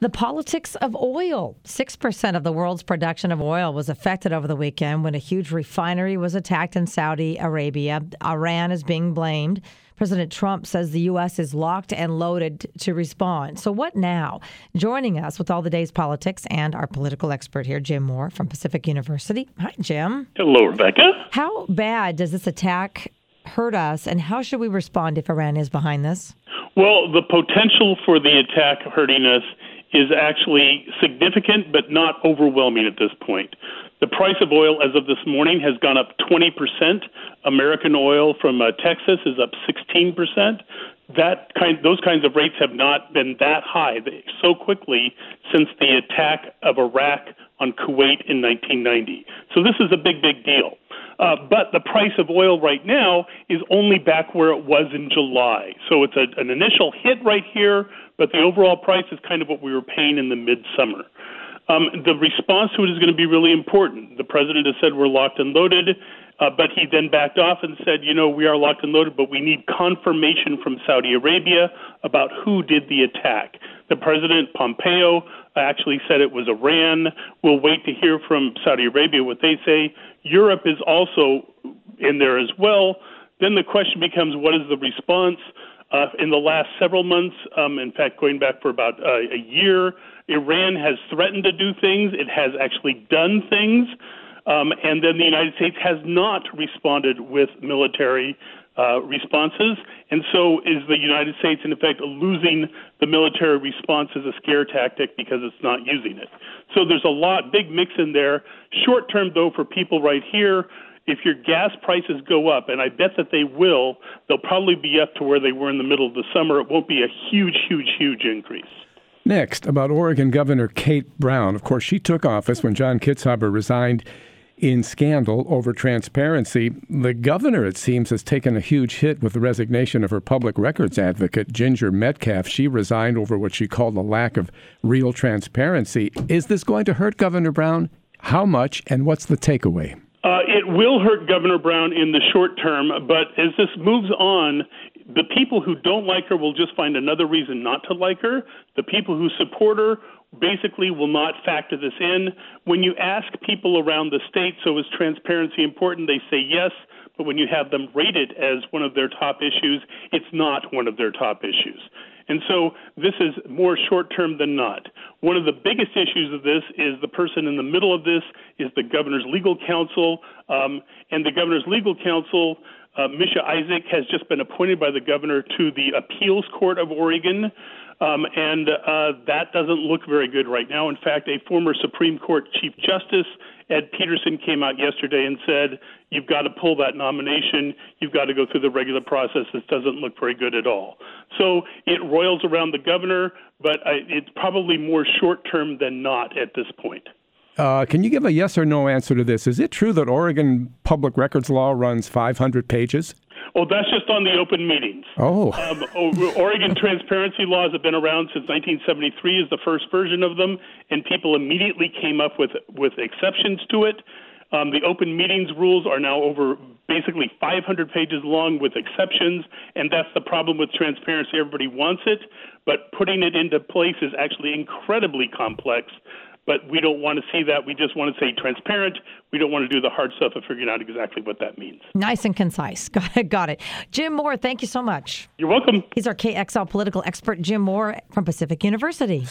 The politics of oil. 6% of the world's production of oil was affected over the weekend when a huge refinery was attacked in Saudi Arabia. Iran is being blamed. President Trump says the U.S. is locked and loaded to respond. So, what now? Joining us with all the day's politics and our political expert here, Jim Moore from Pacific University. Hi, Jim. Hello, Rebecca. How bad does this attack hurt us, and how should we respond if Iran is behind this? Well, the potential for the attack hurting us is actually significant but not overwhelming at this point. The price of oil as of this morning has gone up 20%. American oil from uh, Texas is up 16%. That kind, those kinds of rates have not been that high so quickly since the attack of Iraq on Kuwait in 1990. So this is a big, big deal. Uh, but the price of oil right now is only back where it was in July. So it's a, an initial hit right here, but the overall price is kind of what we were paying in the midsummer. Um, the response to it is going to be really important. The president has said we're locked and loaded, uh, but he then backed off and said, you know, we are locked and loaded, but we need confirmation from Saudi Arabia about who did the attack. The president, Pompeo, actually said it was Iran. We'll wait to hear from Saudi Arabia what they say. Europe is also in there as well. Then the question becomes what is the response? Uh, in the last several months, um, in fact, going back for about uh, a year, Iran has threatened to do things. It has actually done things. Um, and then the United States has not responded with military uh, responses. And so is the United States, in effect, losing the military response as a scare tactic because it's not using it. So there's a lot, big mix in there. Short term, though, for people right here, if your gas prices go up, and I bet that they will, they'll probably be up to where they were in the middle of the summer. It won't be a huge, huge, huge increase. Next, about Oregon Governor Kate Brown. Of course, she took office when John Kitzhaber resigned in scandal over transparency. The governor, it seems, has taken a huge hit with the resignation of her public records advocate, Ginger Metcalf. She resigned over what she called a lack of real transparency. Is this going to hurt Governor Brown? How much, and what's the takeaway? Uh, it will hurt Governor Brown in the short term, but as this moves on, the people who don't like her will just find another reason not to like her. The people who support her basically will not factor this in. When you ask people around the state, so is transparency important? They say yes, but when you have them rated as one of their top issues, it's not one of their top issues. And so this is more short term than not. One of the biggest issues of this is the person in the middle of this is the governor's legal counsel. Um, and the governor's legal counsel, uh, Misha Isaak, has just been appointed by the governor to the appeals court of Oregon. Um, and uh, that doesn't look very good right now. In fact, a former Supreme Court Chief Justice, Ed Peterson, came out yesterday and said, You've got to pull that nomination. You've got to go through the regular process. This doesn't look very good at all. So it roils around the governor, but I, it's probably more short term than not at this point. Uh, can you give a yes or no answer to this? Is it true that Oregon public records law runs 500 pages? Well, that's just on the open meetings. Oh. Um, Oregon transparency laws have been around since 1973 is the first version of them, and people immediately came up with with exceptions to it. Um, the open meetings rules are now over basically 500 pages long with exceptions, and that's the problem with transparency. Everybody wants it, but putting it into place is actually incredibly complex but we don't want to see that. We just want to say transparent. We don't want to do the hard stuff of figuring out exactly what that means. Nice and concise. Got it. Got it. Jim Moore, thank you so much. You're welcome. He's our KXL political expert, Jim Moore from Pacific University.